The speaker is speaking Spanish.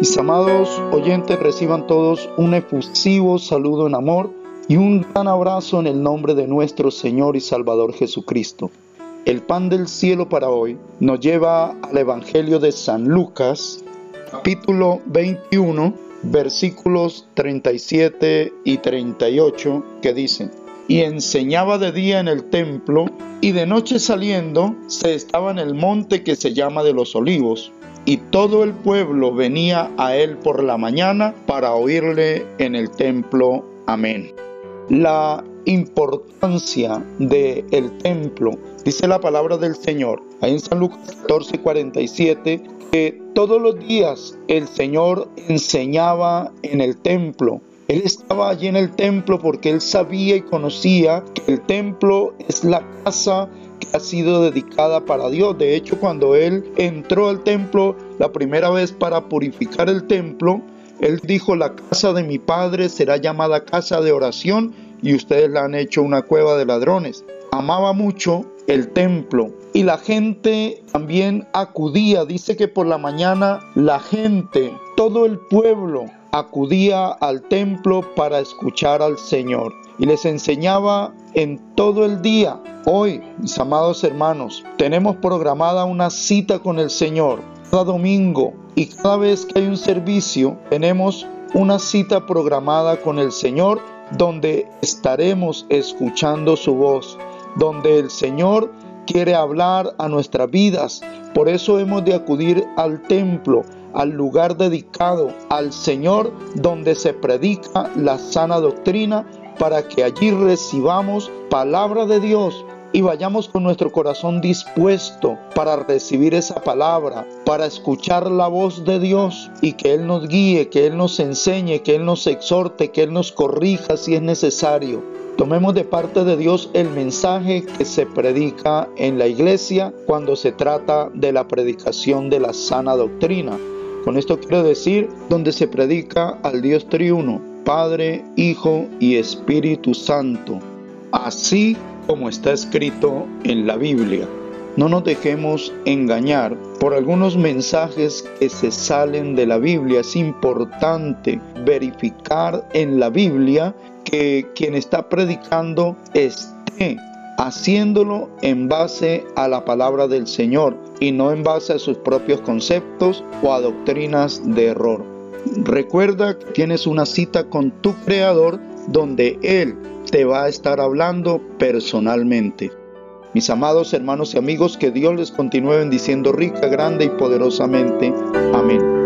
Mis amados oyentes, reciban todos un efusivo saludo en amor y un gran abrazo en el nombre de nuestro Señor y Salvador Jesucristo. El pan del cielo para hoy nos lleva al Evangelio de San Lucas, capítulo 21, versículos 37 y 38, que dicen, y enseñaba de día en el templo, y de noche saliendo se estaba en el monte que se llama de los olivos, y todo el pueblo venía a él por la mañana para oírle en el templo. Amén. La importancia del el templo, dice la palabra del Señor, ahí en San Lucas 14, 47, que todos los días el Señor enseñaba en el templo él estaba allí en el templo porque él sabía y conocía que el templo es la casa que ha sido dedicada para Dios. De hecho, cuando él entró al templo la primera vez para purificar el templo, él dijo, la casa de mi padre será llamada casa de oración y ustedes la han hecho una cueva de ladrones. Amaba mucho el templo y la gente también acudía. Dice que por la mañana la gente, todo el pueblo, acudía al templo para escuchar al Señor y les enseñaba en todo el día. Hoy, mis amados hermanos, tenemos programada una cita con el Señor cada domingo y cada vez que hay un servicio tenemos una cita programada con el Señor donde estaremos escuchando su voz, donde el Señor quiere hablar a nuestras vidas. Por eso hemos de acudir al templo, al lugar dedicado al Señor donde se predica la sana doctrina para que allí recibamos palabra de Dios y vayamos con nuestro corazón dispuesto para recibir esa palabra, para escuchar la voz de Dios y que Él nos guíe, que Él nos enseñe, que Él nos exhorte, que Él nos corrija si es necesario. Tomemos de parte de Dios el mensaje que se predica en la iglesia cuando se trata de la predicación de la sana doctrina. Con esto quiero decir donde se predica al Dios triuno, Padre, Hijo y Espíritu Santo, así como está escrito en la Biblia. No nos dejemos engañar por algunos mensajes que se salen de la Biblia. Es importante verificar en la Biblia que quien está predicando esté haciéndolo en base a la palabra del Señor y no en base a sus propios conceptos o a doctrinas de error. Recuerda que tienes una cita con tu Creador donde Él te va a estar hablando personalmente. Mis amados hermanos y amigos, que Dios les continúe bendiciendo rica, grande y poderosamente. Amén.